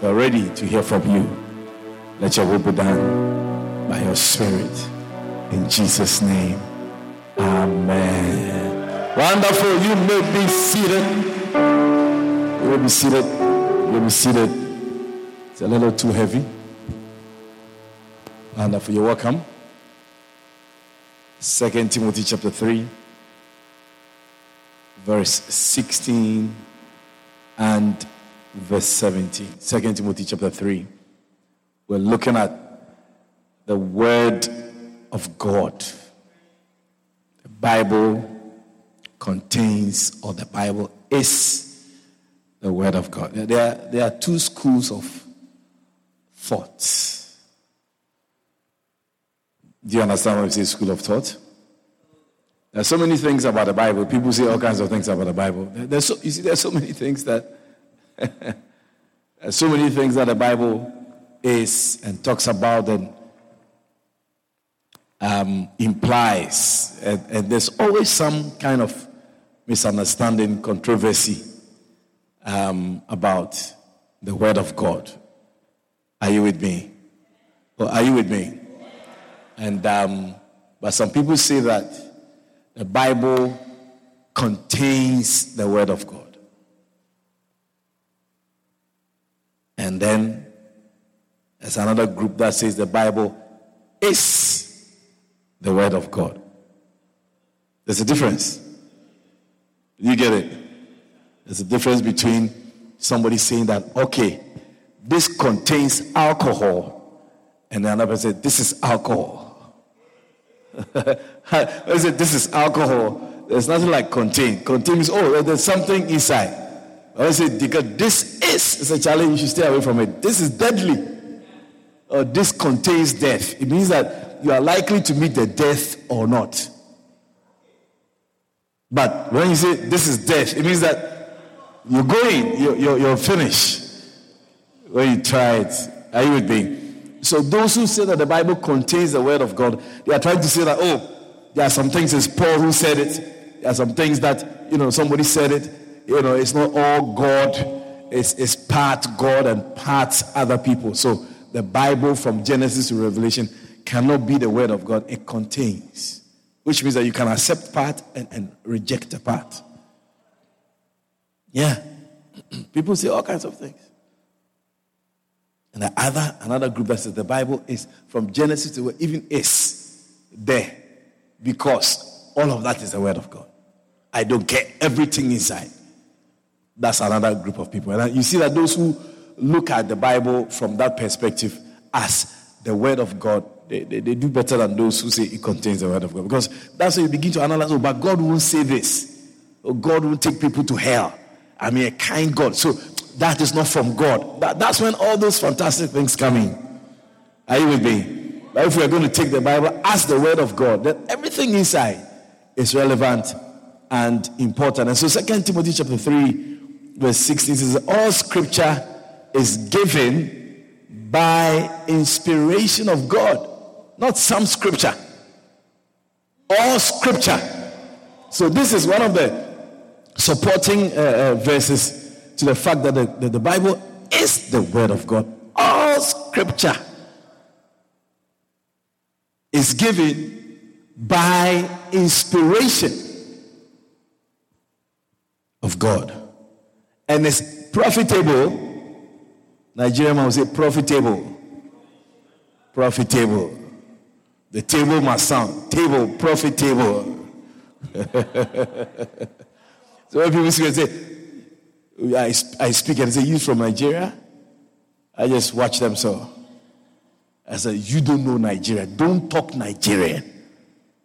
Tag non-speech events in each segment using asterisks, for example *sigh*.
We're ready to hear from you. Let your will be done by your Spirit. In Jesus' name. Amen. Wonderful. You may be seated. You may be seated. You may be seated. It's a little too heavy. Wonderful. You're welcome. Second Timothy chapter 3, verse 16 and verse 17. Second Timothy chapter 3. We're looking at the word of God. The Bible contains, or the Bible is the word of God. There are, there are two schools of thoughts. Do you understand what I say, school of thought? There's so many things about the Bible. People say all kinds of things about the Bible. There's so, you see, there's so many things that *laughs* so many things that the Bible is and talks about and um, implies, and, and, there's always some kind of misunderstanding, controversy um, about the Word of God. Are you with me? Or are you with me? And um, but some people say that the Bible contains the Word of God. And then there's another group that says the Bible is the Word of God. There's a difference. You get it? There's a difference between somebody saying that, okay, this contains alcohol, and another person said, this is alcohol. *laughs* I said, this is alcohol. There's nothing like contain. Contain means, oh, there's something inside. I say, because this is, it's a challenge, you should stay away from it. This is deadly. This contains death. It means that you are likely to meet the death or not. But when you say this is death, it means that you're going, you're, you're, you're finished when you try it. Are you with me? So those who say that the Bible contains the word of God, they are trying to say that, oh, there are some things, it's Paul who said it. There are some things that, you know, somebody said it. You know, it's not all God. It's, it's part God and part other people. So the Bible from Genesis to Revelation cannot be the word of God. It contains. Which means that you can accept part and, and reject a part. Yeah. *clears throat* People say all kinds of things. And the other, another group that says the Bible is from Genesis to even is there because all of that is the word of God. I don't care everything inside. That's another group of people. And you see that those who look at the Bible from that perspective as the word of God, they, they, they do better than those who say it contains the word of God. Because that's when you begin to analyze, oh, but God won't say this. Oh, God won't take people to hell. I mean, a kind God. So that is not from God. That, that's when all those fantastic things come in. Are you with me? But if we are going to take the Bible as the word of God, then everything inside is relevant and important. And so Second Timothy chapter 3, verse 16 says, All scripture is given by inspiration of God, not some scripture. All scripture. So this is one of the supporting uh, uh, verses to the fact that the, that the Bible is the Word of God. All scripture is given by inspiration of God and it's profitable. Nigerian man will say profitable. Profitable. The table must sound table, profitable. *laughs* so when people say, I, I speak and say, You from Nigeria? I just watch them so. I said, You don't know Nigeria. Don't talk Nigerian.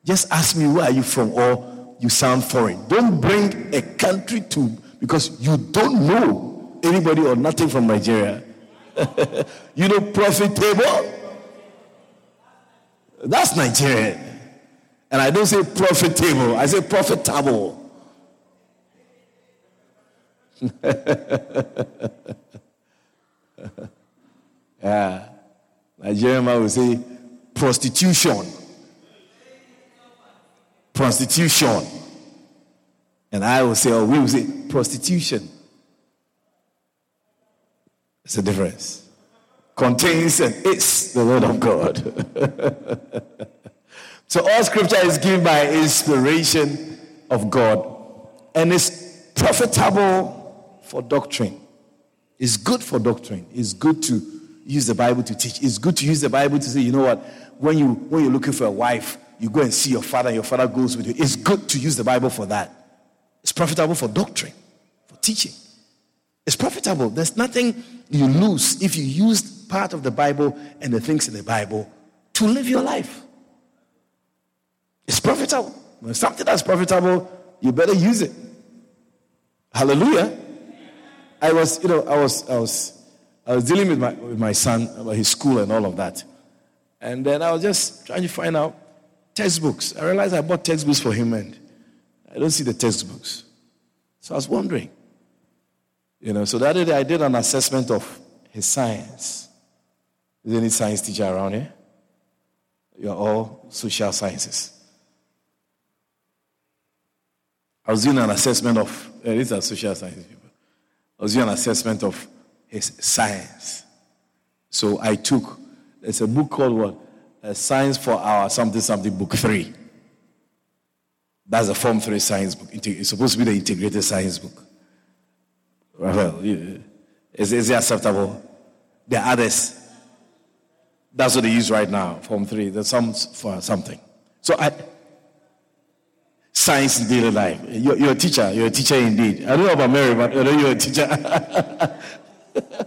Just ask me where are you from or you sound foreign. Don't bring a country to because you don't know anybody or nothing from Nigeria. *laughs* you know, profitable? That's Nigerian. And I don't say profitable, I say profitable. *laughs* yeah. Nigerian man will say prostitution. Prostitution. And I will say, oh, we will say prostitution. It's a difference. Contains and is the word of God. *laughs* so all scripture is given by inspiration of God and is profitable for doctrine. It's good for doctrine. It's good to use the Bible to teach. It's good to use the Bible to say, you know what, when you when you're looking for a wife, you go and see your father, your father goes with you. It's good to use the Bible for that. It's profitable for doctrine, for teaching. It's profitable. There's nothing you lose if you use part of the Bible and the things in the Bible to live your life. It's profitable. When something that's profitable, you better use it. Hallelujah. I was, you know, I was, I was, I was dealing with my, with my son about his school and all of that. And then I was just trying to find out textbooks. I realized I bought textbooks for him and I don't see the textbooks. So I was wondering. You know, so the other day I did an assessment of his science. Is there any science teacher around here? You're all social sciences. I was doing an assessment of, uh, these are social science people. I was doing an assessment of his science. So I took, there's a book called what? A Science for Our something something book three. That's a Form 3 science book. It's supposed to be the integrated science book. Well, is, is it acceptable? There are others, that's what they use right now, Form 3. There's some for something. So I, science in daily life. You're, you're, a teacher. You're a teacher indeed. I don't know about Mary, but I know you're a teacher. *laughs*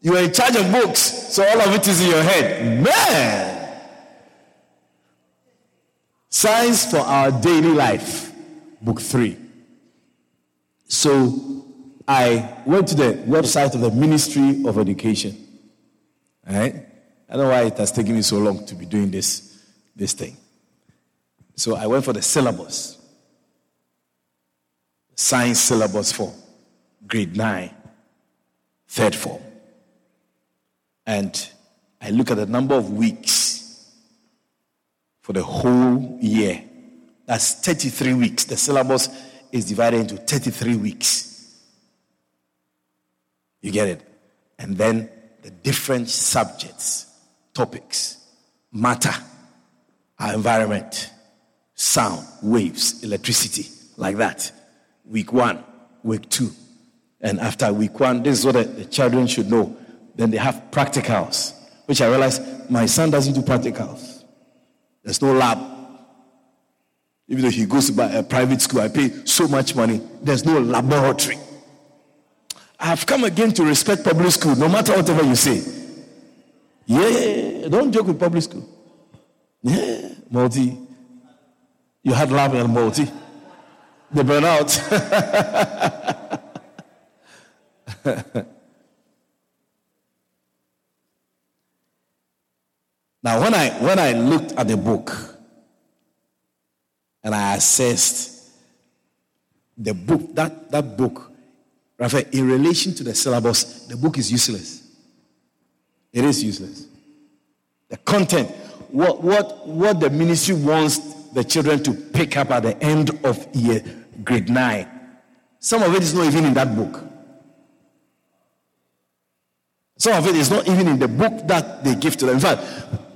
you are in charge of books, so all of it is in your head. Man! Science for our daily life, book three. So I went to the website of the Ministry of Education. Right? I don't know why it has taken me so long to be doing this, this thing. So I went for the syllabus. Science syllabus for grade 9, third form. And I look at the number of weeks for the whole year. That's 33 weeks. The syllabus is divided into 33 weeks. You get it? And then the different subjects, topics, matter, our environment, sound, waves, electricity, like that. Week one, week two. And after week one, this is what the, the children should know. Then they have practicals, which I realize my son doesn't do practicals. There's no lab. Even though he goes to a private school, I pay so much money. There's no laboratory. I have come again to respect public school, no matter whatever you say. Yeah, don't joke with public school. Yeah, multi. You had lab and multi. They burn out. *laughs* Now, when I when I looked at the book and I assessed the book, that, that book, Raphael, in relation to the syllabus, the book is useless. It is useless. The content, what, what, what the ministry wants the children to pick up at the end of year grade nine, some of it is not even in that book. Some of it is not even in the book that they give to them. In fact,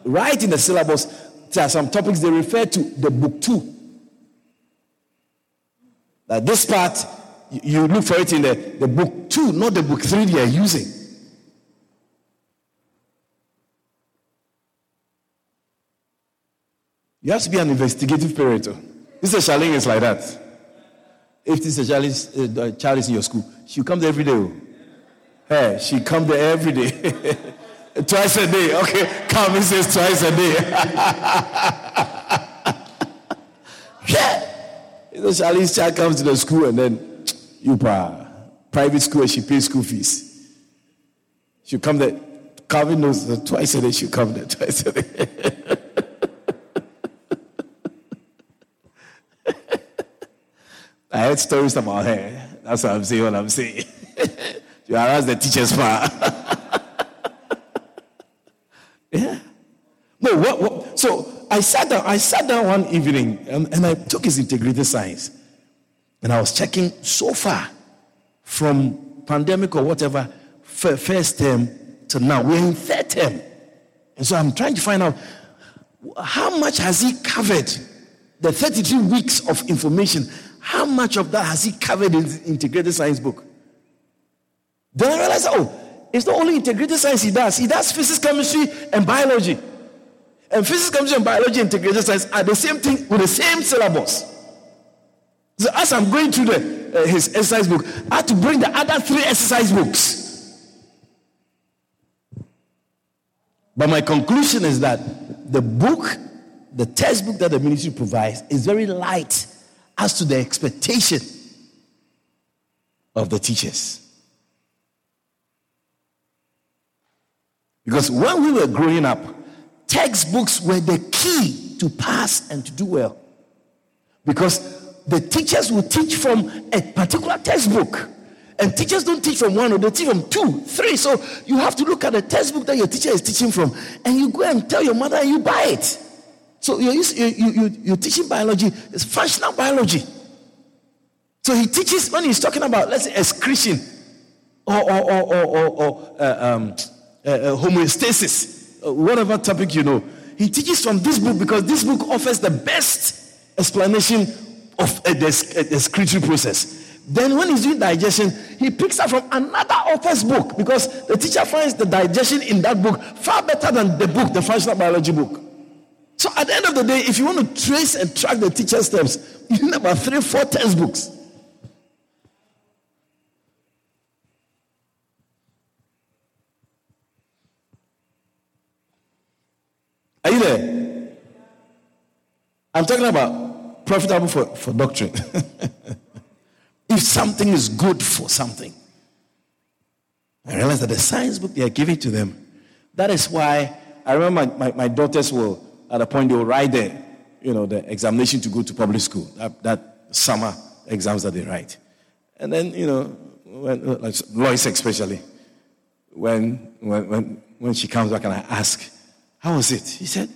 right in the syllabus, there are some topics they refer to the book two. That this part, you look for it in the, the book two, not the book three they are using. You have to be an investigative parent. This is Charlene is like that. If this is a uh, child is in your school, she comes every day. Oh. Hey, she comes there every day. *laughs* Twice a day. Okay, come, he says twice a day. *laughs* yeah. You know, Charlie's child comes to the school and then you pa, private school and she pays school fees. She'll come there. Calvin knows that twice a day she'll come there, twice a day. *laughs* I heard stories about her. That's what I'm saying, what I'm saying. *laughs* you harass the teacher's far. Yeah. No, what, what, so I sat down, I sat down one evening and, and I took his integrated science. And I was checking so far from pandemic or whatever, first term to now. We're in third term. And so I'm trying to find out how much has he covered the 33 weeks of information how much of that has he covered in the integrated science book? Then I realized, oh, it's not only integrated science he does, he does physics, chemistry, and biology. And physics, chemistry, and biology integrated science are the same thing with the same syllabus. So as I'm going through the, uh, his exercise book, I had to bring the other three exercise books. But my conclusion is that the book, the textbook that the ministry provides, is very light as to the expectation of the teachers. Because when we were growing up, textbooks were the key to pass and to do well. Because the teachers would teach from a particular textbook. And teachers don't teach from one, or they teach from two, three. So you have to look at the textbook that your teacher is teaching from, and you go and tell your mother and you buy it. So you're, you, you, you're teaching biology, it's functional biology. So he teaches when he's talking about, let's say, excretion or, or, or, or, or uh, um, Uh, uh, homeostasis, uh, whatever topic you know. He teaches from this book because this book offers the best explanation of uh, a, excretory process. Then, when he's doing digestion, he picks up from another author's book because the teacher finds the digestion in that book far better than the book, the functional biology book. So at the end of the day, if you want to trace and track the teacher's steps, you need about three, four textbooks. Are you there? I'm talking about profitable for, for doctrine. *laughs* if something is good for something, I realize that the science book they are giving to them, that is why I remember my, my, my daughters will at a point they will write the, you know, the examination to go to public school, that, that summer exams that they write. And then, you know, when, like Lois especially, when, when, when, when she comes back and I ask, how was it? He said,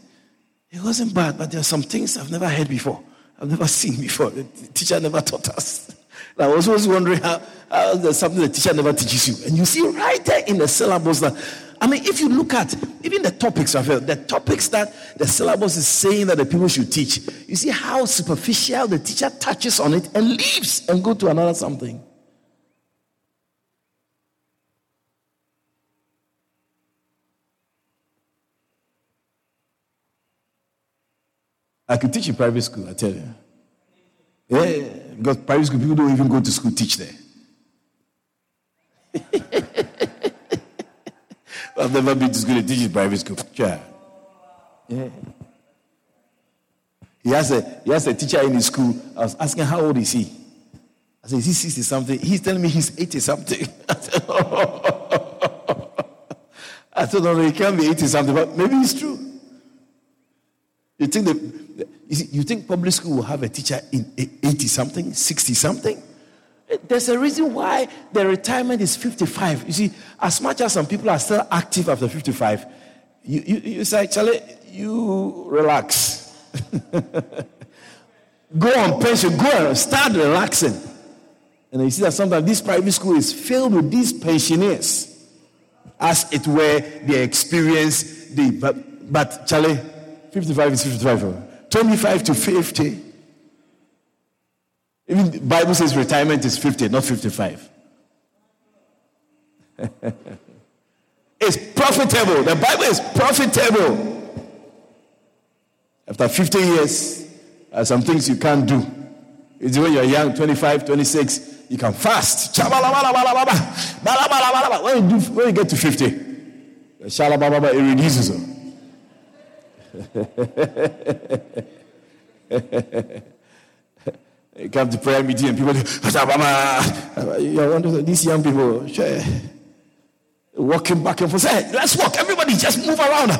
it wasn't bad, but there are some things I've never heard before. I've never seen before. The teacher never taught us. *laughs* I was always wondering how, how there's something the teacher never teaches you. And you see right there in the syllabus that I mean, if you look at even the topics, Raphael, the topics that the syllabus is saying that the people should teach, you see how superficial the teacher touches on it and leaves and go to another something. I could teach in private school, I tell you. Yeah, because private school people don't even go to school teach there. *laughs* I've never been to school to teach in private school. Yeah. yeah. He has a he has a teacher in his school. I was asking how old is he? I said, is he 60 something? He's telling me he's 80 something. *laughs* I said, oh. *laughs* I said, no, no, he can't be 80 something, but maybe it's true. You think that you think public school will have a teacher in 80 something, 60 something? Eh, there's a reason why the retirement is 55. You see, as much as some people are still active after 55, you, you, you say, Charlie, you relax. *laughs* go on pension, go and start relaxing. And you see that sometimes this private school is filled with these pensioners. As it were, they experience the. But, but Charlie, 55 is 55. 25 to 50 even the Bible says retirement is 50, not 55. *laughs* it's profitable. The Bible is profitable. After 50 years, there are some things you can't do. It's when you're young, 25, 26, you can fast. When you, do, when you get to 50, it reduces. You come to prayer meeting and people, say, You're wonder these young people, walking back and forth. Hey, let's walk. Everybody just move around.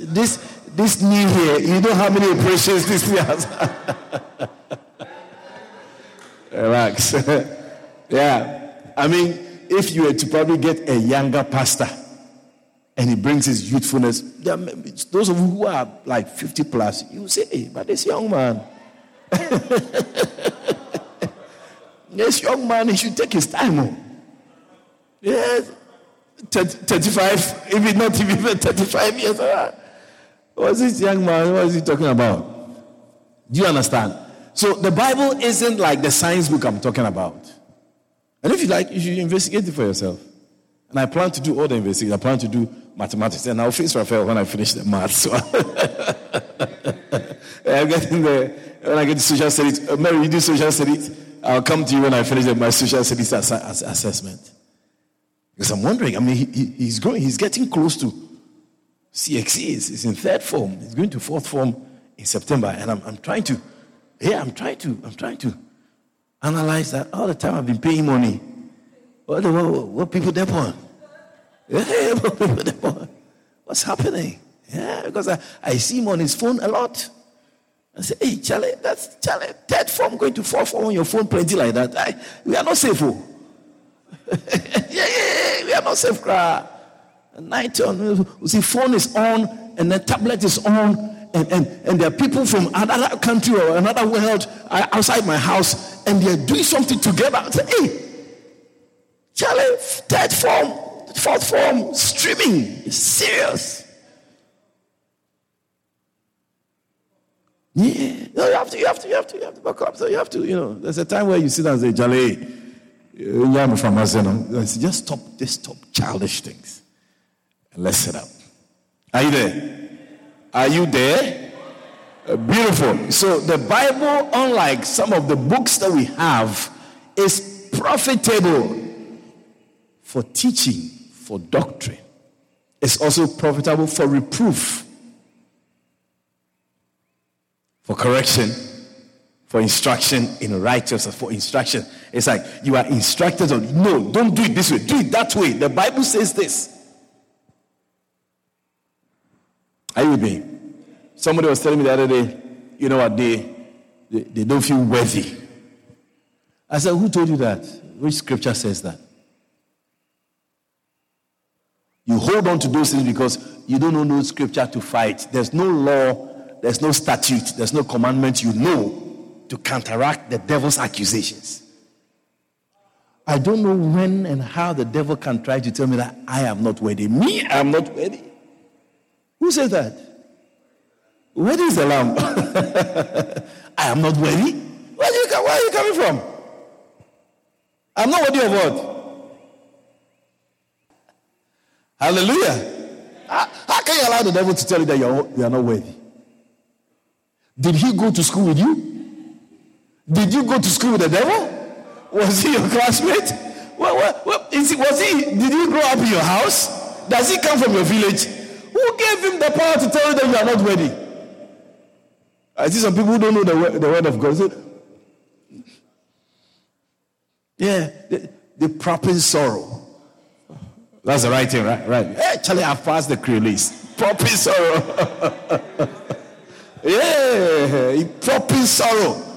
This, this knee here, you know how many operations this knee has? *laughs* Relax. *laughs* yeah. I mean, if you were to probably get a younger pastor and he brings his youthfulness, those of you who are like 50 plus, you say, hey, but this young man. *laughs* this young man, he should take his time. Oh. Yes. 35, even not even *laughs* 35 years. old. What's this young man? What is he talking about? Do you understand? So the Bible isn't like the science book I'm talking about. And if you like, you should investigate it for yourself. And I plan to do all the investigation. I plan to do mathematics. And I'll face Raphael when I finish the math. So *laughs* I'm getting there. When I get to social studies, uh, Mary, you do social studies. I'll come to you when I finish my social studies ass- ass- assessment. Because I'm wondering, I mean, he, he's growing, he's getting close to CXC. He's in third form. He's going to fourth form in September. And I'm, I'm trying to, yeah, I'm trying to, I'm trying to analyze that all the time. I've been paying money. What, what, what people depend depend *laughs* What's happening? Yeah, because I, I see him on his phone a lot. I say, hey, Charlie, that's Charlie, third form going to fourth form on your phone, plenty like that. I, we are not safe. Oh. *laughs* yeah, yeah, yeah, we are not safe. Cry. Night on, you see, phone is on and the tablet is on, and, and, and there are people from another country or another world outside my house, and they're doing something together. I say, hey, Charlie, third form, fourth form, streaming. It's serious. Yeah, no, you have to, you have to, you have to, you have to back up. So you have to, you know, there's a time where you sit and say, jale Charlie, just stop, just stop childish things. And let's sit up. Are you there? Are you there? Uh, beautiful. So the Bible, unlike some of the books that we have, is profitable for teaching, for doctrine. It's also profitable for reproof, for correction, for instruction in righteousness, for instruction. It's like you are instructed on, no, don't do it this way, do it that way. The Bible says this. Are you with me? Somebody was telling me the other day, you know what, they, they, they don't feel worthy. I said, Who told you that? Which scripture says that? You hold on to those things because you don't know no scripture to fight. There's no law, there's no statute, there's no commandment you know to counteract the devil's accusations. I don't know when and how the devil can try to tell me that I am not worthy. Me, I am not worthy. Who says that? Where is the lamb? *laughs* I am not worthy. Where, you, where are you coming from? I'm not worthy of what? Hallelujah. How, can you allow the devil to tell you that you're, you are not worthy? Did he go to school with you? Did you go to school with the devil? Was he your classmate? What, what, what, is he, was he, did he grow up in your house? Does he come from your village? Who gave him the power to tell you that you are not worthy? I see some people who don't know the word, the word of God. Yeah, the, the proper sorrow. That's the right thing, right? Right. Charlie, I've passed the release. *laughs* Proper sorrow. yeah, proper sorrow.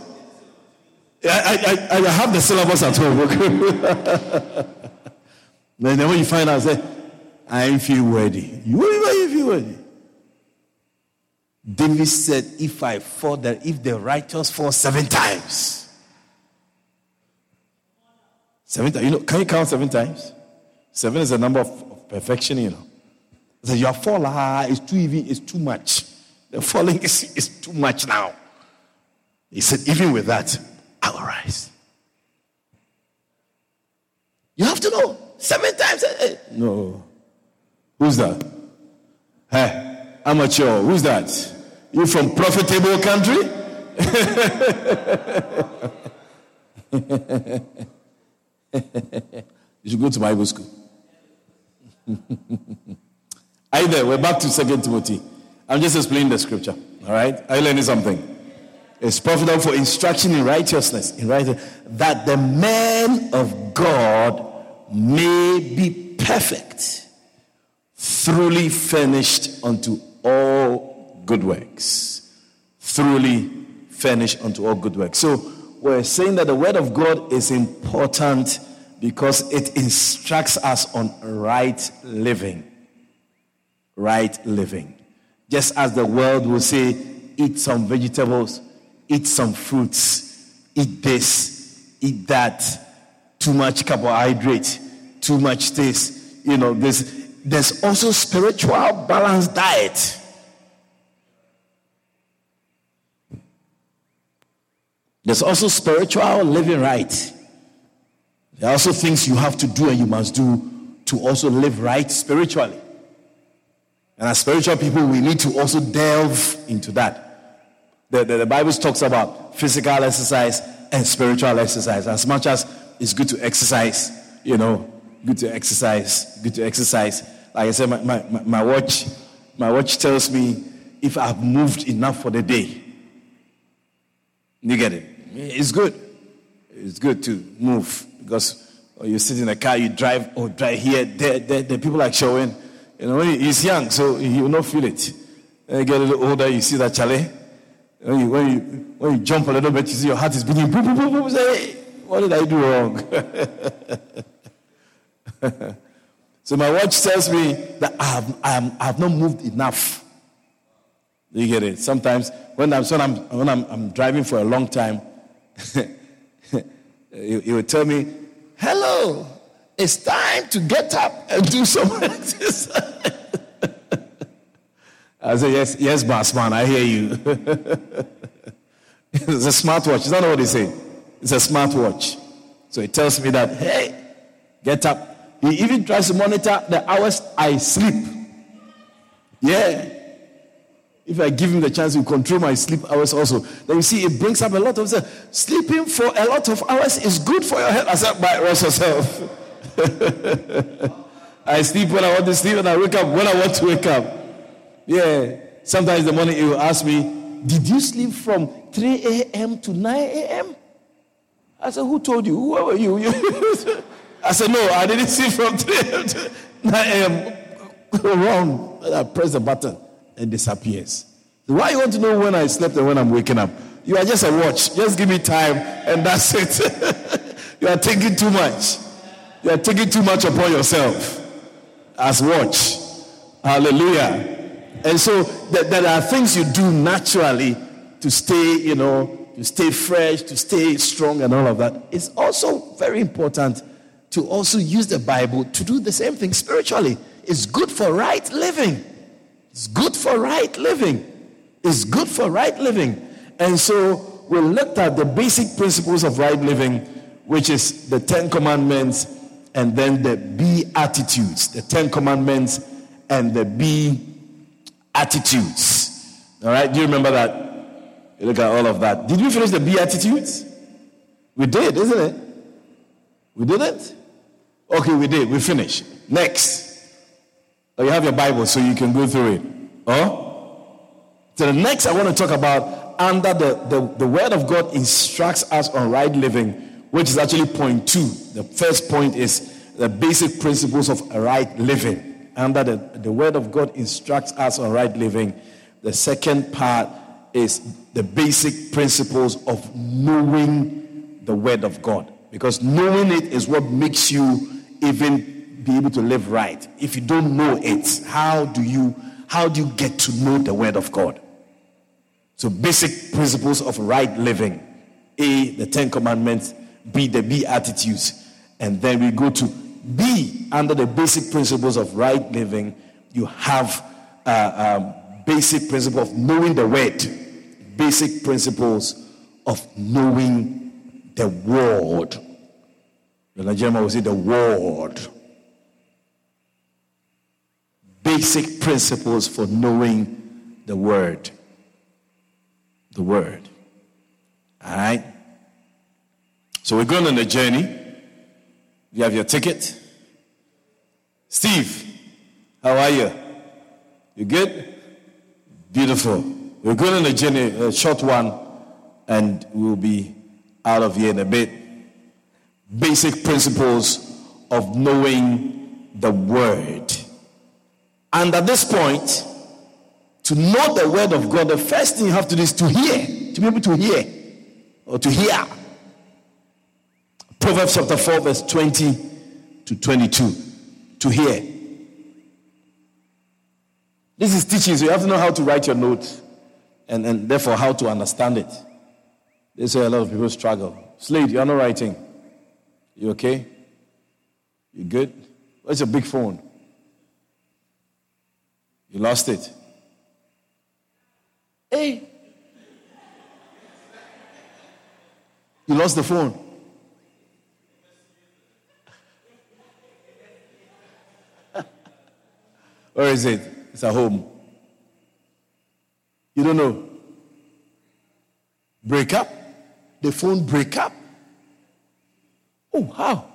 I, I, I have the syllabus at home. *laughs* then when you find out, say, I feel worthy. You you feel worthy. David said, If I fall, that if the righteous fall seven times. Seven times. You know, can you count seven times? Seven is a number of, of perfection, you know. So your fall, ah, it's too even, it's too much. The falling is, is too much now. He said, even with that, I will rise. You have to know seven times. No. Who's that? Hey, amateur. Who's that? You from profitable country? *laughs* you should go to Bible school. Are you there? We're back to Second Timothy. I'm just explaining the scripture. All right? Are you learning something? It's profitable for instruction in righteousness, in right, that the man of God may be perfect, thoroughly furnished unto all good works. Thoroughly furnished unto all good works. So we're saying that the word of God is important because it instructs us on right living. Right living. Just as the world will say, eat some vegetables, eat some fruits, eat this, eat that, too much carbohydrate, too much this, you know, this. There's also spiritual balanced diet. There's also spiritual living right. There are also things you have to do and you must do to also live right spiritually. And as spiritual people, we need to also delve into that. The, the, the Bible talks about physical exercise and spiritual exercise. As much as it's good to exercise, you know, good to exercise, good to exercise. Like I said, my, my, my watch, my watch tells me if I've moved enough for the day. You get it? It's good. It's good to move because you sit in a car, you drive or drive here, there, there, there people are showing. You know, he's young, so he will not feel it. When you get a little older, you see that Charlie. When you, when you, when you jump a little bit, you see your heart is beating. Boom, boom, boom, boom. Say, hey, what did I do wrong? *laughs* so my watch tells me that I have, I, am, I have not moved enough. You get it? Sometimes when I'm, when I'm, when I'm, I'm driving for a long time, *laughs* he, he would tell me, Hello, it's time to get up and do some *laughs* exercise. I said, Yes, yes, boss man, I hear you. *laughs* it's a smartwatch. Is that what they say? It's a smartwatch. So it tells me that, hey, get up. He even tries to monitor the hours I sleep. Yeah. If I give him the chance to control my sleep hours also, then you see it brings up a lot of stuff. Sleeping for a lot of hours is good for your health. I said, by rest yourself. *laughs* I sleep when I want to sleep and I wake up when I want to wake up. Yeah. Sometimes in the morning he will ask me, Did you sleep from 3 a.m. to 9 a.m.? I said, Who told you? Who were you? *laughs* I said, No, I didn't *laughs* sleep from 3 a.m. to 9 a.m. Wrong. I press the button and disappears. Why you want to know when I slept and when I'm waking up? You are just a watch. Just give me time and that's it. *laughs* you are taking too much. You are taking too much upon yourself as watch. Hallelujah. And so th- there are things you do naturally to stay, you know, to stay fresh, to stay strong, and all of that. It's also very important to also use the Bible to do the same thing spiritually. It's good for right living. It's good for right living. It's good for right living. And so we looked at the basic principles of right living, which is the Ten Commandments and then the Beatitudes. The Ten Commandments and the B Beatitudes. All right, do you remember that? You look at all of that. Did we finish the Beatitudes? We did, isn't it? We didn't? Okay, we did. We finished. Next. You have your Bible so you can go through it. Oh? So the next I want to talk about under the, the, the word of God instructs us on right living, which is actually point two. The first point is the basic principles of right living. Under the, the word of God instructs us on right living. The second part is the basic principles of knowing the word of God. Because knowing it is what makes you even be able to live right. If you don't know it, how do you how do you get to know the word of God? So basic principles of right living. A, the Ten Commandments. B, the Beatitudes. And then we go to B, under the basic principles of right living, you have uh, um, basic principle of knowing the word. Basic principles of knowing the word. The Nigerian will say the word basic principles for knowing the Word. The Word. All right? So we're going on a journey. You have your ticket? Steve, how are you? You good? Beautiful. We're going on a journey, a short one. and we'll be out of here in a bit. Basic principles of knowing the word. And at this point, to know the word of God, the first thing you have to do is to hear, to be able to hear or to hear. Proverbs chapter 4, verse 20 to 22. To hear. This is teaching, so you have to know how to write your notes and, and therefore how to understand it. They say a lot of people struggle. Slade, you're not writing. You okay? You good? Where's your big phone? You lost it. Hey. You lost the phone. *laughs* Where is it? It's at home. You don't know. Break up? The phone break up? Oh, how?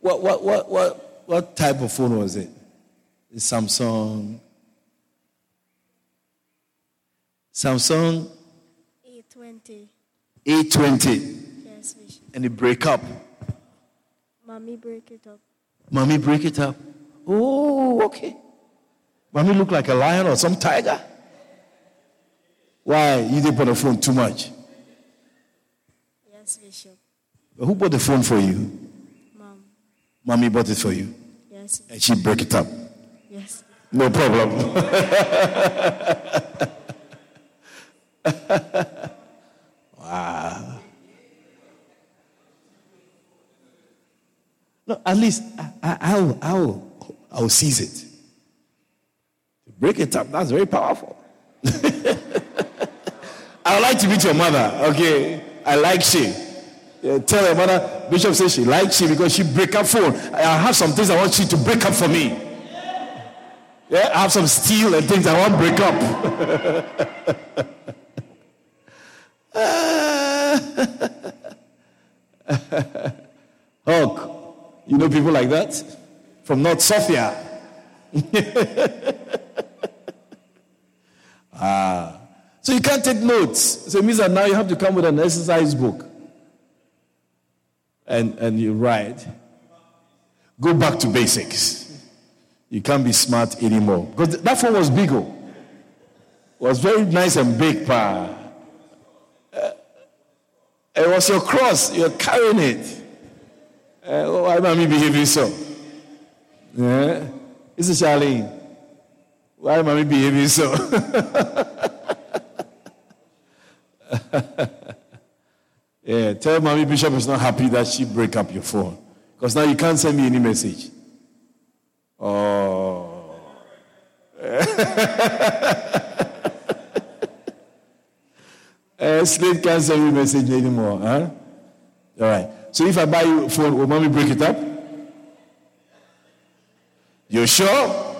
What, what, what, what, what type of phone was it? Samsung. Samsung. A20. A20. Yes, Bishop. And it break up. Mommy break it up. Mommy break it up. Oh, okay. Mommy look like a lion or some tiger. Why? You did put the phone too much. Yes, Bishop. But who bought the phone for you? Mom. Mommy bought it for you. Yes. And she break it up. Yes. No problem. *laughs* wow. No, at least I, I, will I'll, I'll seize it. Break it up, that's very powerful. *laughs* I would like to meet your mother, okay? I like she. Yeah, tell her mother, Bishop says she likes you because she break up phone. I have some things I want you to break up for me. Yeah, I have some steel and things I want break up. *laughs* Hawk, you know people like that? From North Sofia. *laughs* ah. So you can't take notes. So it means that now you have to come with an exercise book. And, and you write. Go back to basics. You can't be smart anymore. Because that phone was big. Oh. was very nice and big. Pa. Uh, it was your cross. You're carrying it. Uh, why am I behaving so? Yeah? This is Charlene. Why am I behaving so? *laughs* yeah, tell mommy Bishop is not happy that she break up your phone. Because now you can't send me any message. Oh. *laughs* uh, Slade can't send me message anymore. Huh? All right. So if I buy you a phone, will mommy break it up? You sure?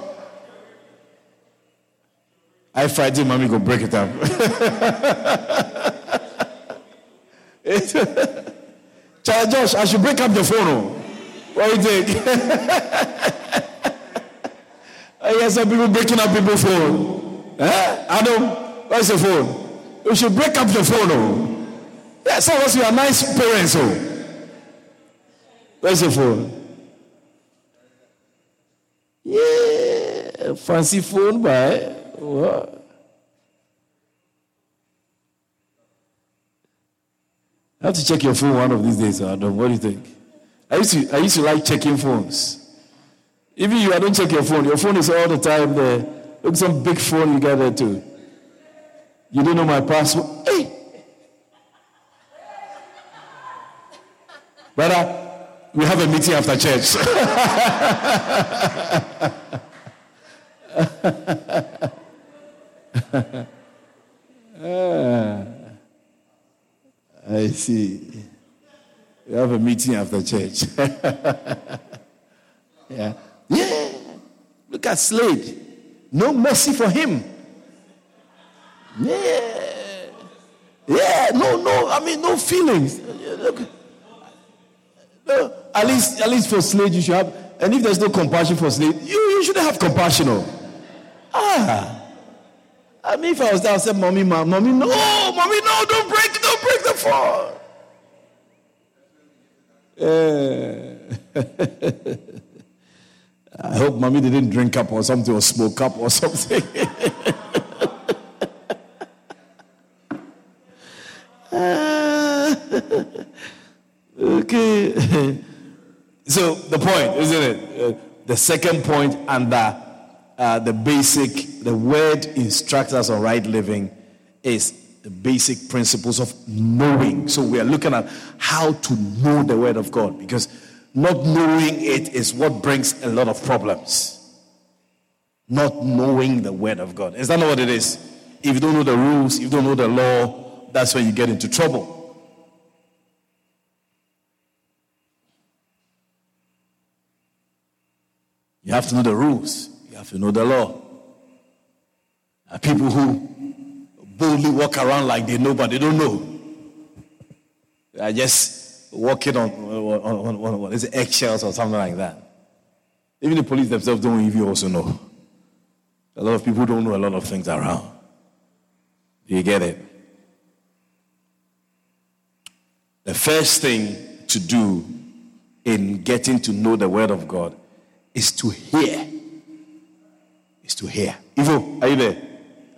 I Friday, mommy go break it up. *laughs* *laughs* Josh, I should break up the phone. Oh. What do you think? *laughs* I hear some people breaking up people's phone. Eh? Adam, what's the phone? You should break up the phone. Oh. Yeah, some of us, we are nice parents. Oh. Where's the phone? Yeah, fancy phone, but what? Have to check your phone one of these days, Adam. What do you think? I used to, I used to like checking phones. Even you, I don't check your phone. Your phone is all the time there. Look, some big phone you got there too. You don't know my password. Hey! Brother, we have a meeting after church. *laughs* ah, I see. We have a meeting after church. *laughs* yeah. Yeah. Look at Slade. No mercy for him. Yeah. Yeah. No, no. I mean, no feelings. Look. No, at least, at least for Slade, you should have. And if there's no compassion for Slade, you, you shouldn't have compassion. Oh. Ah. I mean, if I was there, I would say, Mommy, ma, Mommy, no, Mommy, no, don't break, don't break the phone. Yeah. *laughs* I hope Mommy didn't drink up or something or smoke up or something. *laughs* okay. *laughs* So the point, isn't it? Uh, the second point under uh, the basic, the word instructs us on right living is the basic principles of knowing. So we are looking at how to know the word of God because not knowing it is what brings a lot of problems. Not knowing the word of God. Is that not what it is? If you don't know the rules, if you don't know the law, that's when you get into trouble. You have to know the rules. You have to know the law. Are people who boldly walk around like they know, but they don't know. They are just walking on, on, on, on what is it, eggshells or something like that. Even the police themselves don't even also know. A lot of people don't know a lot of things around. Do you get it? The first thing to do in getting to know the Word of God is to hear. Is to hear. Ivo, are you there?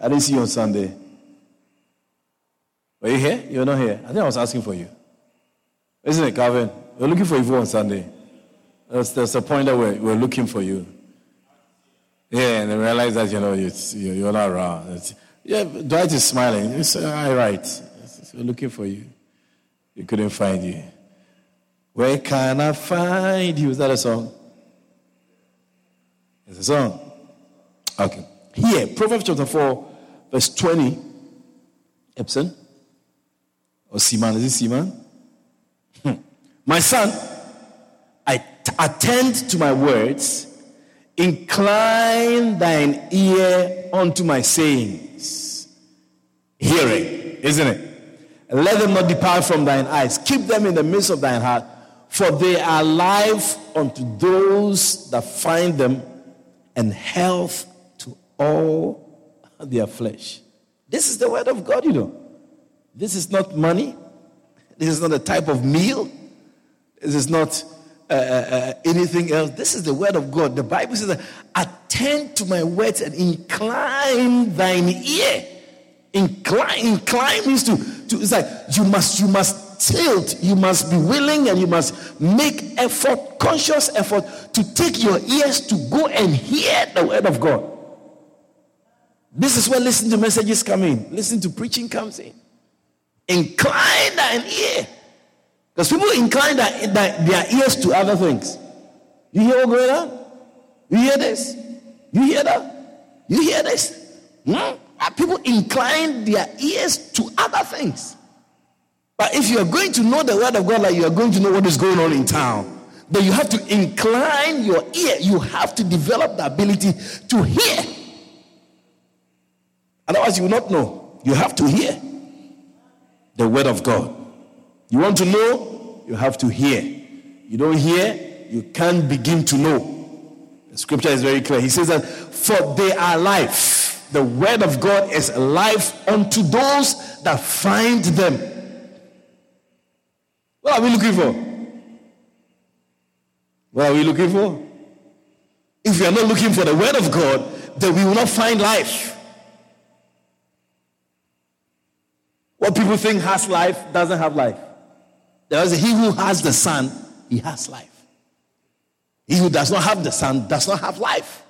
I didn't see you on Sunday. Were you here? You're not here. I think I was asking for you. Isn't it, Calvin? We're looking for Ivo on Sunday. There's, a point that we're, we're looking for you. Yeah, and I realize that, you know, it's, you're not around. It's, yeah, Dwight is smiling. It's all right. We're looking for you. We couldn't find you. Where can I find you? Is that a song? It's a song. Okay. Here, Proverbs chapter 4, verse 20. Epson? Or Seaman? Is it Seaman? Hmm. My son, I t- attend to my words, incline thine ear unto my sayings. Hearing, isn't it? let them not depart from thine eyes. Keep them in the midst of thine heart, for they are life unto those that find them and health all their flesh. This is the word of God, you know. This is not money. This is not a type of meal. This is not uh, uh, uh anything else. This is the word of God. The Bible says, Attend to my words and incline thine ear. Incline, incline means to, to it's like you must, you must tilt. You must be willing and you must make effort, conscious effort to take your ears to go and hear the word of God. This is where listen to messages come in. Listen to preaching comes in. Incline thine ear. Because people incline their, their ears to other things. You hear what going on? You hear this? You hear that? You hear this? Hmm? People incline their ears to other things. But if you are going to know the word of God like you are going to know what is going on in town, then you have to incline your ear. You have to develop the ability to hear. Otherwise, you will not know. You have to hear the word of God. You want to know, you have to hear. You don't hear, you can't begin to know. The scripture is very clear. He says that, for they are life. The word of God is life unto those that find them. What are we looking for? What are we looking for? If we are not looking for the word of God, then we will not find life. What people think has life doesn't have life. There is he who has the Son, he has life. He who does not have the Son does not have life.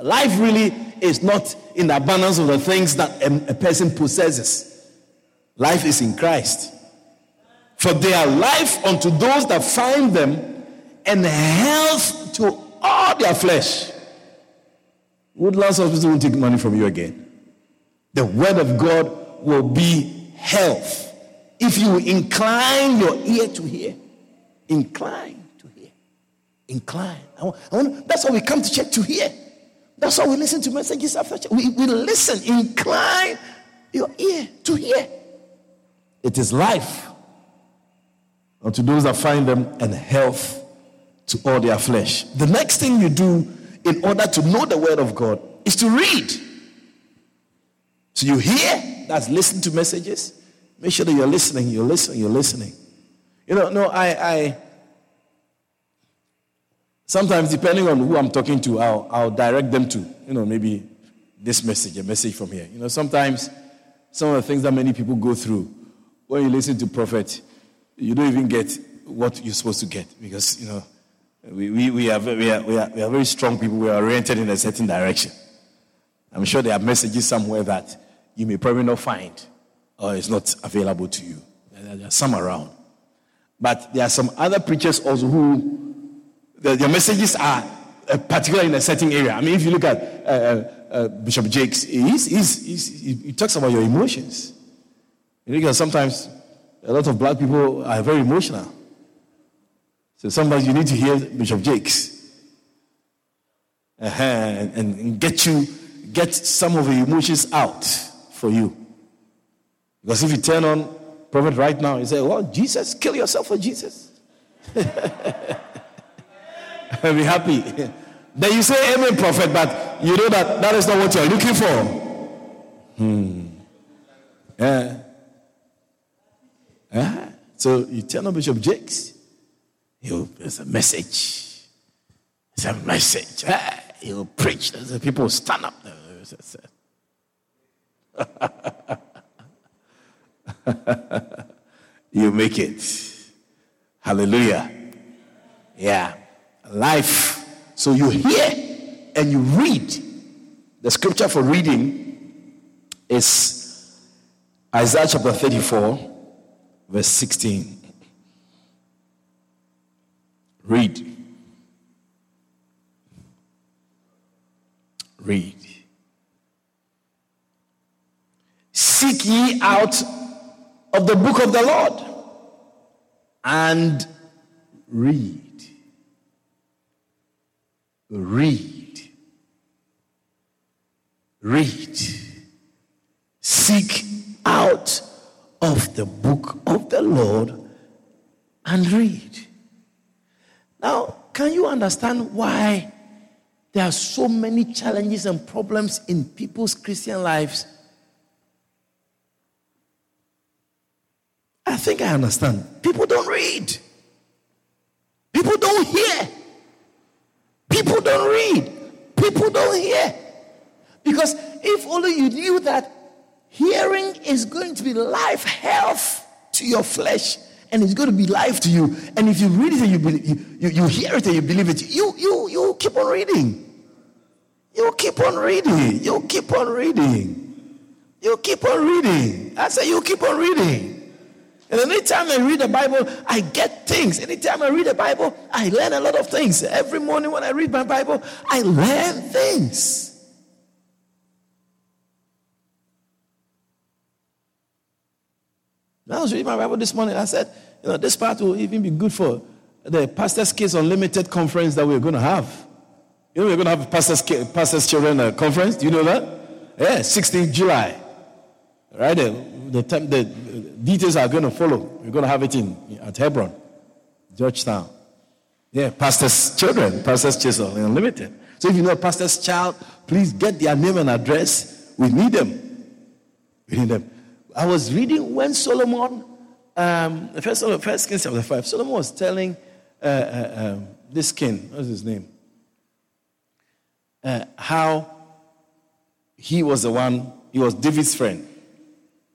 Life really is not in the abundance of the things that a, a person possesses. Life is in Christ. For they are life unto those that find them, and health to all their flesh. Woodlands Hospital won't take money from you again. The word of God will be health. If you incline your ear to hear, incline to hear. Incline. I want, I want, that's why we come to church to hear. That's why we listen to messages after church. We, we listen, incline your ear to hear. It is life unto those that find them, and health to all their flesh. The next thing you do in order to know the word of God is to read. So you hear, that's listen to messages. Make sure that you're listening, you're listening, you're listening. You know, no, I, I sometimes depending on who I'm talking to, I'll, I'll direct them to, you know, maybe this message, a message from here. You know, sometimes some of the things that many people go through, when you listen to prophet, you don't even get what you're supposed to get because, you know, we, we, we, are, we, are, we, are, we are very strong people. We are oriented in a certain direction. I'm sure there are messages somewhere that you may probably not find or it's not available to you. There are some around. But there are some other preachers also who the, their messages are uh, particular in a certain area. I mean, if you look at uh, uh, uh Bishop Jakes, he's, he's, he's, he talks about your emotions. You know, sometimes a lot of black people are very emotional. So sometimes you need to hear Bishop Jakes uh-huh, and, and get you get some of the emotions out for you. Because if you turn on prophet right now, you say, "Well, Jesus, kill yourself for Jesus." *laughs* and be happy. *laughs* then you say amen, prophet, but you know that that is not what you're looking for. Hmm. Yeah. Yeah. So you tell on Bishop Jakes, he'll, it's a message. It's a message. Ah, he'll preach. The people stand up. *laughs* you make it. Hallelujah. Yeah life. So you hear and you read. The scripture for reading is Isaiah chapter 34, verse 16. Read. Read. Seek ye out of the book of the Lord and read. Read. Read. Seek out of the book of the Lord and read. Now, can you understand why there are so many challenges and problems in people's Christian lives? I think I understand. People don't read, people don't hear. People don't read. People don't hear. Because if only you knew that hearing is going to be life health to your flesh and it's going to be life to you. And if you read it and you, believe, you, you, you hear it and you believe it, you, you, you keep on reading. You keep on reading. You keep on reading. You keep on reading. I say you keep on reading. And anytime I read the Bible, I get things. Anytime I read the Bible, I learn a lot of things. Every morning when I read my Bible, I learn things. I was reading my Bible this morning. I said, you know, this part will even be good for the Pastor's Kids Unlimited conference that we're going to have. You know, we're going to have a Pastor's, Pastor's Children uh, conference. Do you know that? Yeah, 16th July. Right? The, the, time, the details are going to follow. We're going to have it in at Hebron, Georgetown. Yeah, pastor's children, pastor's children, unlimited. So if you know a pastor's child, please get their name and address. We need them. We need them. I was reading when Solomon, um, first, first Kings chapter 5, Solomon was telling uh, uh, um, this king, what's his name? Uh, how he was the one, he was David's friend.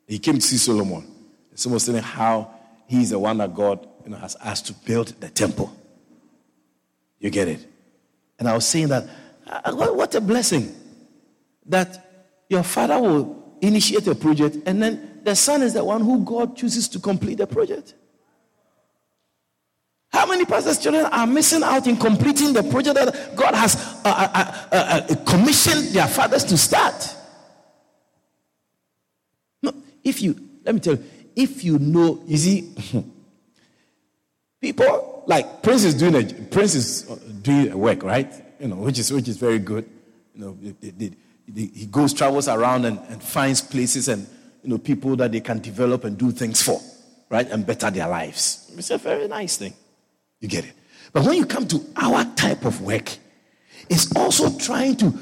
He came to see Solomon. Solomon was saying how he's the one that God you know, has asked to build the temple. You get it? And I was saying that, uh, what a blessing that your father will initiate a project and then the son is the one who God chooses to complete the project. How many pastors' children are missing out in completing the project that God has uh, uh, uh, uh commissioned their fathers to start? No, if you, let me tell you, if you know, you see, *laughs* people like Prince is doing a Prince is uh, doing a work, right? You know, which is which is very good. You know, they, they, they, he goes travels around and, and finds places and you know people that they can develop and do things for, right, and better their lives. It's a very nice thing. You get it. But when you come to our type of work, it's also trying to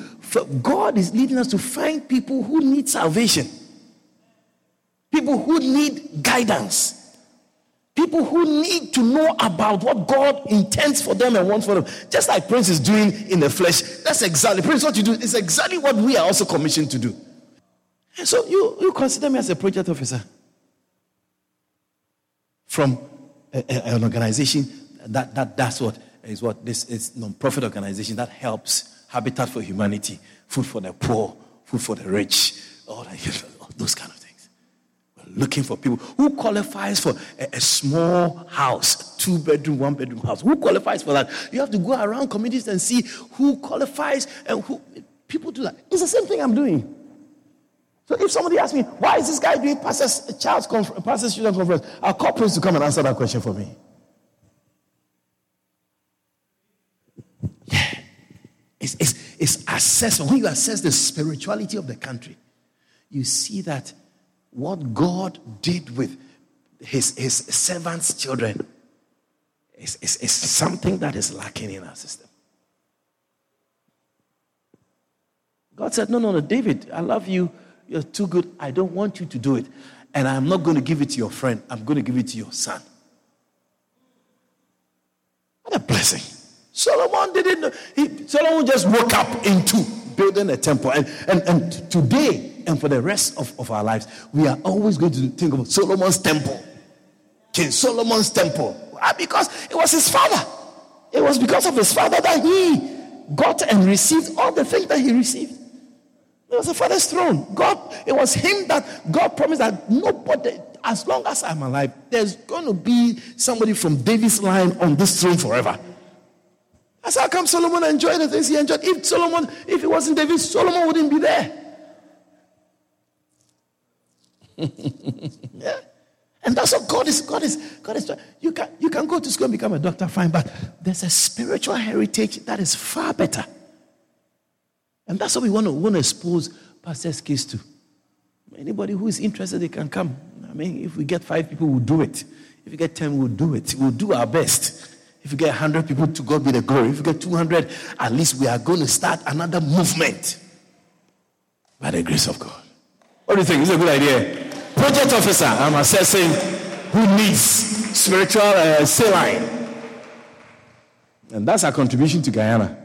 God is leading us to find people who need salvation, people who need guidance. People who need to know about what God intends for them and wants for them. Just like Prince is doing in the flesh. That's exactly, Prince, what you do is exactly what we are also commissioned to do. So you, you consider me as a project officer from a, a, an organization that, that that's what is what this is non-profit organization that helps Habitat for Humanity, food for the poor, food for the rich, all, that, all those kind of looking for people. Who qualifies for a, a small house, two bedroom, one bedroom house? Who qualifies for that? You have to go around communities and see who qualifies and who people do that. It's the same thing I'm doing. So if somebody asks me, why is this guy doing pastors, child's conference, pastors student conference, I'll call Prince to come and answer that question for me. Yeah. It's, it's, it's assessment. When you assess the spirituality of the country, you see that what God did with his, his servants' children is, is, is something that is lacking in our system. God said, No, no, no, David, I love you. You're too good. I don't want you to do it. And I'm not going to give it to your friend, I'm going to give it to your son. What a blessing. Solomon didn't, he, Solomon just woke up into building a temple. And, and, and today, and for the rest of, of our lives, we are always going to think of Solomon's temple. King Solomon's temple. Ah, because it was his father. It was because of his father that he got and received all the things that he received. It was the father's throne. God, it was him that God promised that nobody, as long as I'm alive, there's going to be somebody from David's line on this throne forever. That's how come Solomon enjoyed the things he enjoyed. If Solomon, if it wasn't David, Solomon wouldn't be there. *laughs* yeah. And that's what God is. God is. God is. You can you can go to school and become a doctor, fine, but there's a spiritual heritage that is far better. And that's what we want to want to expose Pastor's case to. Anybody who is interested, they can come. I mean, if we get five people, we'll do it. If we get ten, we'll do it. We'll do our best. If we get hundred people, to God be the glory. If we get two hundred, at least we are going to start another movement by the grace of God. What do you think? Is a good idea? Project officer, I'm assessing who needs spiritual uh, saline. And that's our contribution to Guyana.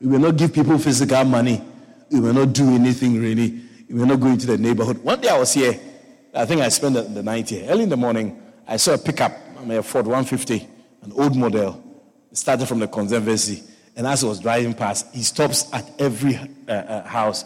We will not give people physical money. We will not do anything really. We will not go into the neighborhood. One day I was here. I think I spent the, the night here. Early in the morning, I saw a pickup, I'm a Ford 150, an old model. It started from the conservancy. And as I was driving past, he stops at every uh, uh, house.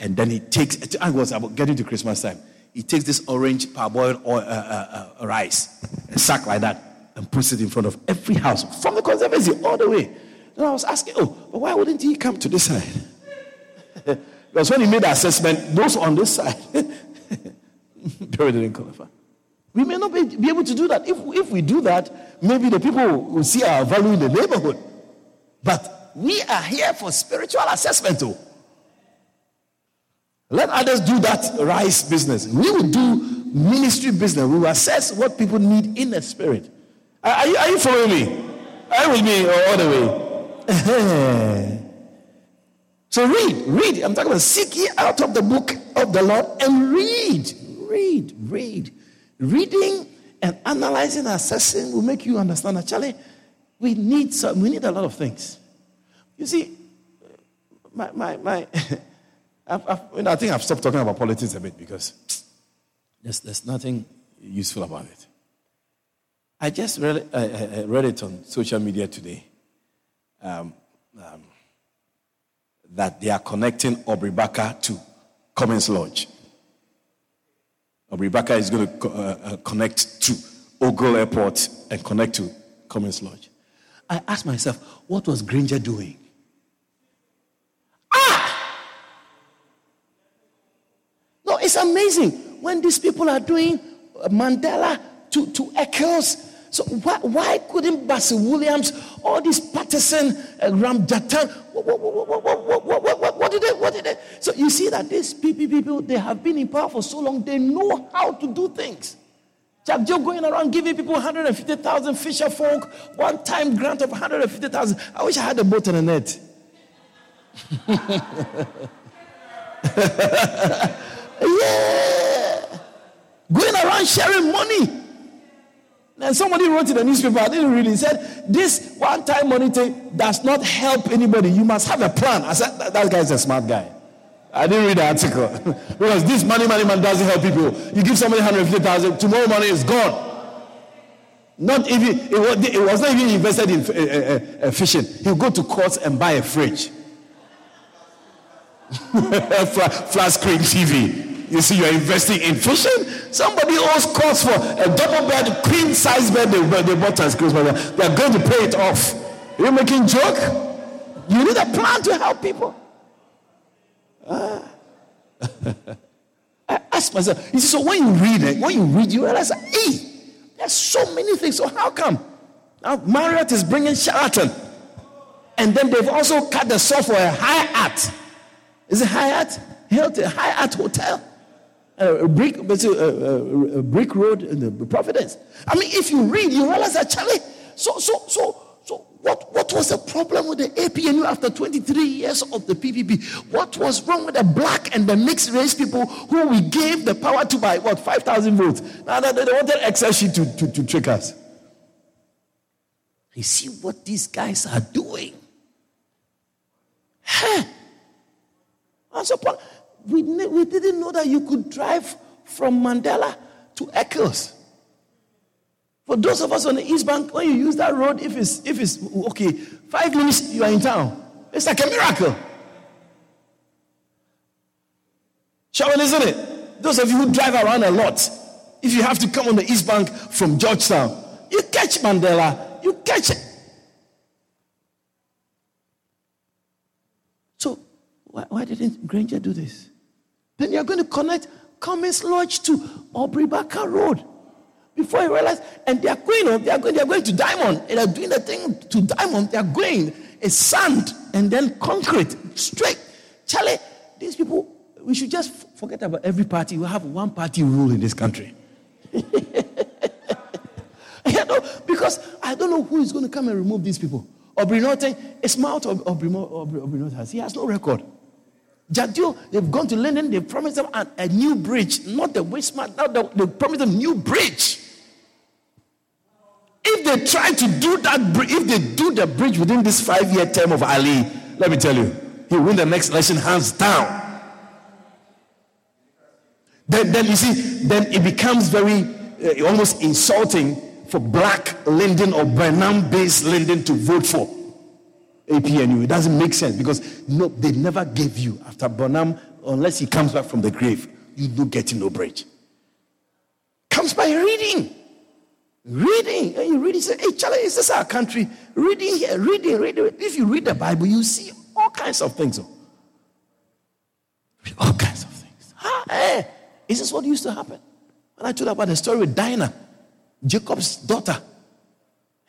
And then he takes, I was about getting to Christmas time he takes this orange parboiled oil, uh, uh, uh, rice, a sack like that, and puts it in front of every house from the conservancy all the way. Then I was asking, oh, but why wouldn't he come to this side? *laughs* because when he made the assessment, those on this side, *laughs* they didn't qualify. We may not be, be able to do that. If, if we do that, maybe the people will see our value in the neighborhood. But we are here for spiritual assessment, too. Let others do that rice business. We will do ministry business. We will assess what people need in the spirit. Are you, are you following me? Are you with me all the way? *laughs* so read, read. I'm talking about seek ye out of the book of the Lord and read. Read, read. Reading and analyzing and assessing will make you understand actually we need some, we need a lot of things. You see, my my my *laughs* I've, I've, I think I've stopped talking about politics a bit because there's, there's nothing useful about it. I just read, I, I read it on social media today um, um, that they are connecting Aubrey Barker to Cummins Lodge. Aubrey Barker is going to uh, uh, connect to Ogle Airport and connect to Cummins Lodge. I asked myself, what was Granger doing? it's amazing when these people are doing Mandela to, to Eccles. So why, why couldn't Basil Williams, all these Patterson, uh, Ramjattan, what, what, what, what, did they, what did they? So you see that these people, people, they have been in power for so long, they know how to do things. Jagdeo going around giving people 150,000 fisher folk, one time grant of 150,000. I wish I had a boat and a net. *laughs* yeah. Going around sharing money. And somebody wrote in the newspaper, I didn't read it, said, This one time money thing does not help anybody. You must have a plan. I said, That, that guy's a smart guy. I didn't read the article. *laughs* because this money, money, man doesn't help people. You give somebody 150,000, tomorrow money is gone. Not even, it was, it was not even invested in uh, uh, uh, fishing. He'll go to Courts and buy a fridge. *laughs* Flat screen TV. You see, you're investing in fishing. Somebody owes calls for a double bed, queen size bed they, they bought as Christmas. They're going to pay it off. You're making joke? You need a plan to help people. Ah. *laughs* I ask myself, you see, so when you read it, when you read, you realize, hey, there's so many things. So how come? Now Marriott is bringing Sheraton. And then they've also cut the saw for a Hyatt. Is it high Hyatt? Hilton, Hyatt Hotel Uh, a brick, a, uh, uh, a, a brick road in the Providence. I mean, if you read, you realize Charlie. So, so, so, so, what, what was the problem with the APNU after 23 years of the PPP? What was wrong with the black and the mixed race people who we gave the power to by what 5,000 votes? Now they, they wanted Excel sheet to, to, to trick us. You see what these guys are doing? Huh? We, we didn't know that you could drive from Mandela to Eccles. For those of us on the East Bank, when you use that road, if it's if it's okay, five minutes you are in town. It's like a miracle. Sharon, isn't it? Those of you who drive around a lot, if you have to come on the East Bank from Georgetown, you catch Mandela, you catch it. So why, why didn't Granger do this? Then you're going to connect Cummins Lodge to Aubrey Barker Road. Before you realize, and they are going, oh, they are going, they are going to Diamond. They are doing the thing to Diamond. They are going. It's sand and then concrete, straight. Charlie, these people, we should just forget about every party. We have one party rule in this country. *laughs* you know, because I don't know who is going to come and remove these people. Aubrey Norton, a smart Aubrey, Aubrey, Aubrey Norton. He has no record. Jagdeo, they've gone to Linden, they promised them a, a new bridge, not the Wismar, now the, they promised them new bridge. If they try to do that, if they do the bridge within this five-year term of Ali, let me tell you, he'll win the next election hands down. Then, then you see, then it becomes very uh, almost insulting for black Linden or Burnham-based Linden to vote for. APNU. It doesn't make sense because no, they never gave you after Burnham, unless he comes back from the grave, you do get no bridge. Comes by reading. Reading. And you read say, hey, Charlie, is this our country? Reading here, reading, reading. If you read the Bible, you see all kinds of things. All kinds of things. Ah, hey, is this what used to happen? When I told about the story with Dinah, Jacob's daughter.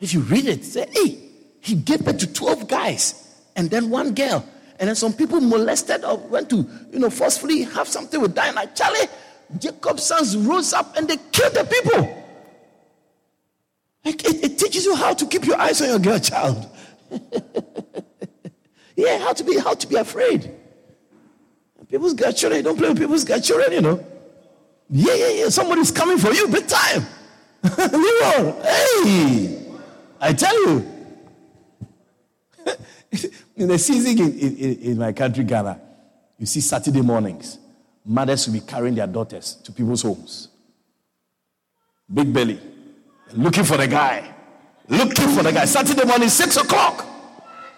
If you read it, say, hey, he gave birth to 12 guys and then one girl. And then some people molested or went to, you know, forcefully have something with Dinah. Charlie, Jacob's sons rose up and they killed the people. Like it, it teaches you how to keep your eyes on your girl child. *laughs* yeah, how to be how to be afraid. People's girl children, don't play with people's girl children, you know. Yeah, yeah, yeah. Somebody's coming for you big time. *laughs* Leroy, hey, I tell you. *laughs* in the season in, in, in, my country, Ghana, you see Saturday mornings, mothers will be carrying their daughters to people's homes. Big belly, looking for the guy. Looking for the guy. Saturday morning, six o'clock.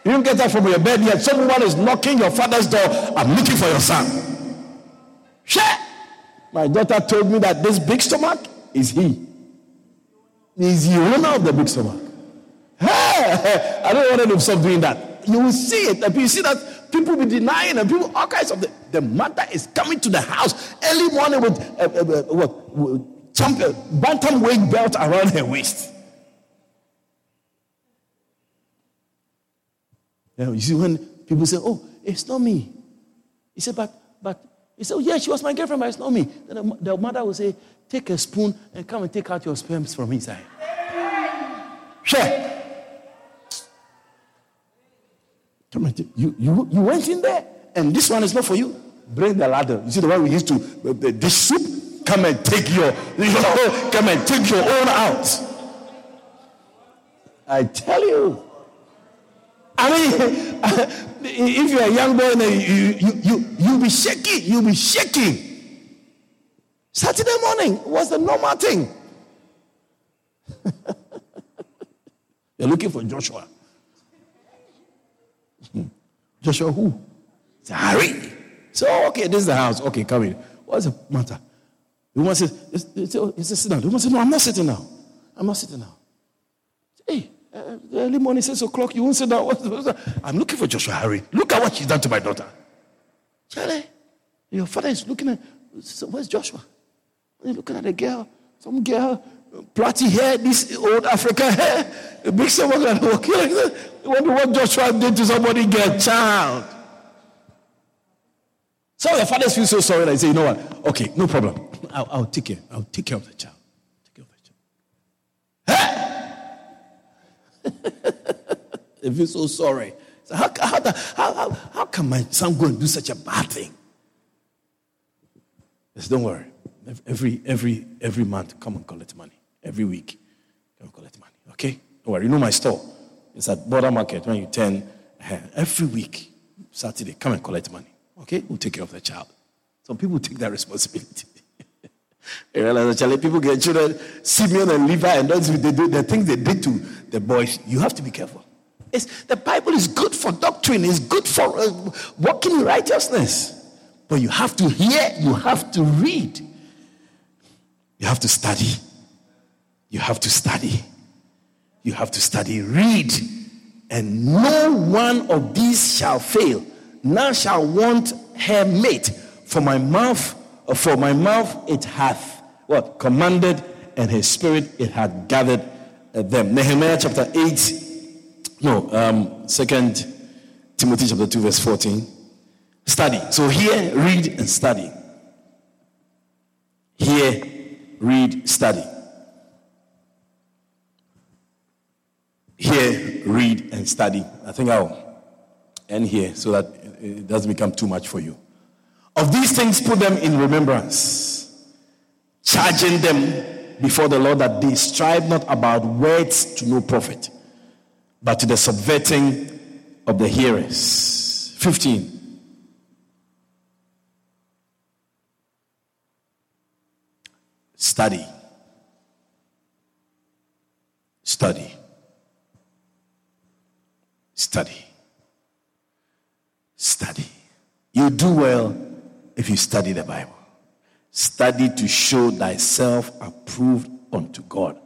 You don't get up from your bed yet. Someone is knocking your father's door. I'm looking for your son. Share. My daughter told me that this big stomach is he. He's the owner of the big stomach. *laughs* I don't want to stop doing that you will see it. And you see that people be denying and people, all kinds of the, the mother is coming to the house early morning with uh, uh, uh what, champion, bantam weight belt around her waist. You see, when people say, Oh, it's not me. He said, But, but, he said, oh, Yeah, she was my girlfriend, but it's not me. Then the, the mother will say, Take a spoon and come and take out your sperms from inside. Share. Come and take, you, you, you went in there, and this one is not for you. Bring the ladder. You see the one we used to, uh, the dish soup? Come and take your, your, come and take your own out. I tell you. I mean, *laughs* if you're a young boy, you, you, you, you'll be shaking. You'll be shaking. Saturday morning was the normal thing. *laughs* you're looking for Joshua. Joshua who? It's Harry. So, okay, this is the house. Okay, come in. What's the matter? The woman says, "Is it sit down. The woman says, no, I'm not sitting now. I'm not sitting now. Hey, uh, early morning, 6 o'clock, you won't sit down. I'm looking for Joshua Harry. Look at what she's done to my daughter. Charlie, your father is looking at, where's Joshua? He's looking at a girl. Some girl, platy hair, this old African hair. A big someone and walk wonder what Joshua did to somebody get child. Some of the fathers feel so sorry they say, you know what? Okay, no problem. I'll, I'll take care. I'll take care of the child. Take care of the child. *laughs* they feel so sorry. So how, how, how, how, how can my son go and do such a bad thing? Yes, don't worry. Every, every, every month, come and collect money. Every week, come collect money. Okay? Don't worry. You know my store. It's at Bourda Market when you turn. Uh, every week, Saturday, come and collect money. Okay? We'll take care of the child. Some people take that responsibility. *laughs* you realize actually people get children, Simeon and Levi, and those they do the things they did to the boys. You have to be careful. It's, the Bible is good for doctrine, it's good for uh, walking in righteousness. But you have to hear, you have to read, you have to study. You have to study. You have to study. Read. And no one of these shall fail None shall want her mate. For my mouth, for my mouth it hath what? Commanded, and his spirit it hath gathered them. Nehemiah chapter 8. No, um, second Timothy chapter 2, verse 14. Study. So here, read and study. Here, read, study. Here, read and study. I think I'll end here so that it doesn't become too much for you. Of these things, put them in remembrance, charging them before the Lord that they strive not about words to no profit, but to the subverting of the hearers. 15. Study. Study. Study. Study. You do well if you study the Bible. Study to show thyself approved unto God.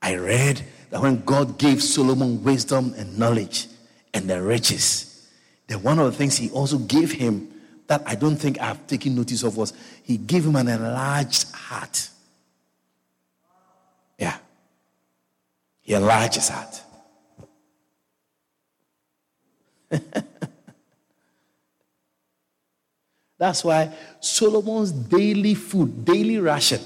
I read that when God gave Solomon wisdom and knowledge and the riches, that one of the things he also gave him that I don't think I've taken notice of was he gave him an enlarged heart. Yeah. He enlarged his heart. *laughs* That's why Solomon's daily food, daily ration,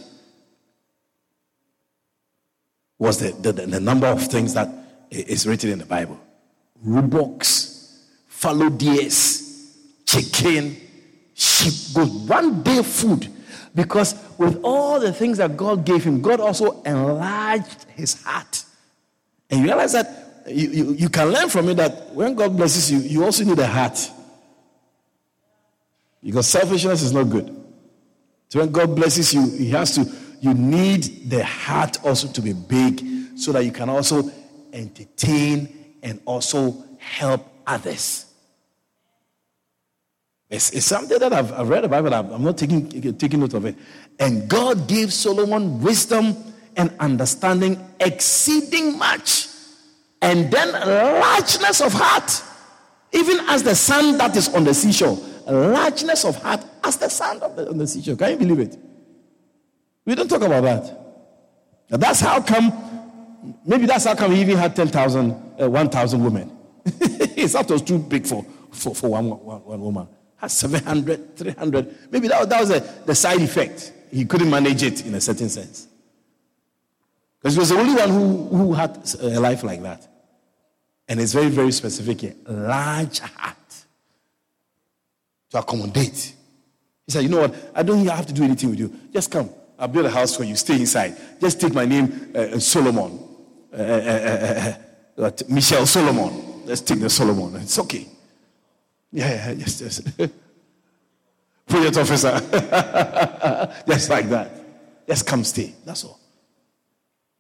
was the, the, the number of things that is written in the Bible roebucks, fallow deers, chicken, sheep, goat. One day food. Because with all the things that God gave him, God also enlarged his heart. And you realize that you, you, you can learn from it that when God blesses you, you also need a heart. Because selfishness is not good. So when God blesses you, He has to, you need the heart also to be big so that you can also entertain and also help others. It's, it's something that I've, I've read about, but I'm not taking, taking note of it. And God gave Solomon wisdom and understanding exceeding much. And then largeness of heart, even as the sand that is on the seashore largeness of heart as the sand of the, on the seashore. Can you believe it? We don't talk about that. Now that's how come, maybe that's how come he even had 10,000, uh, 1,000 women. *laughs* His heart was too big for, for, for one, one, one woman. Had 700, 300. Maybe that, that was a, the side effect. He couldn't manage it in a certain sense. Because he was the only one who, who had a life like that. And it's very, very specific here. Large heart to accommodate. He said, You know what? I don't have to do anything with you. Just come. I'll build a house for you. Stay inside. Just take my name, uh, Solomon. Uh, uh, uh, uh, uh Michelle Solomon. Let's take the Solomon. It's okay. Yeah, yeah, yes, yes. *laughs* Project officer. *laughs* Just like that. Just come stay. That's all.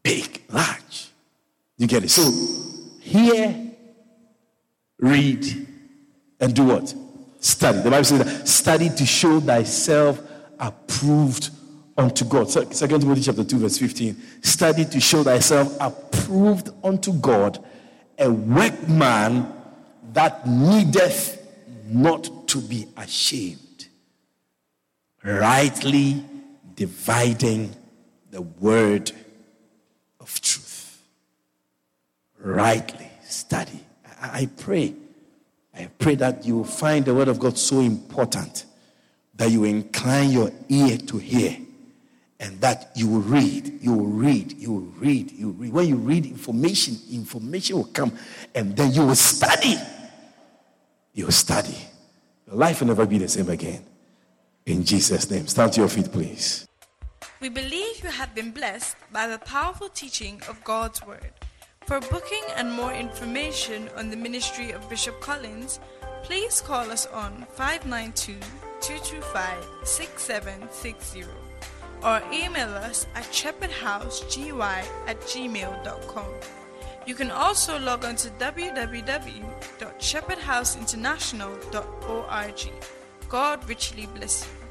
Big, large. You get it? So, hear, read, and do what? Study. The Bible says that study to show thyself approved unto God. Second Timothy chapter 2, verse 15. Study to show thyself approved unto God, a workman that needeth not to be ashamed, rightly dividing the word of truth. Rightly study. I, pray. I pray that you will find the word of God so important that you incline your ear to hear and that you will read, you will read, you will read, you will read. When you read information, information will come, and then you will study. You will study. Your life will never be the same again. In Jesus' name. Stand to your feet, please. We believe you have been blessed by the powerful teaching of God's Word. For booking and more information on the ministry of Bishop Collins, please call us on 592 225 6760 or email us at shepherdhousegy at gmail.com. You can also log on to www.shepherdhouseinternational.org. God richly bless you.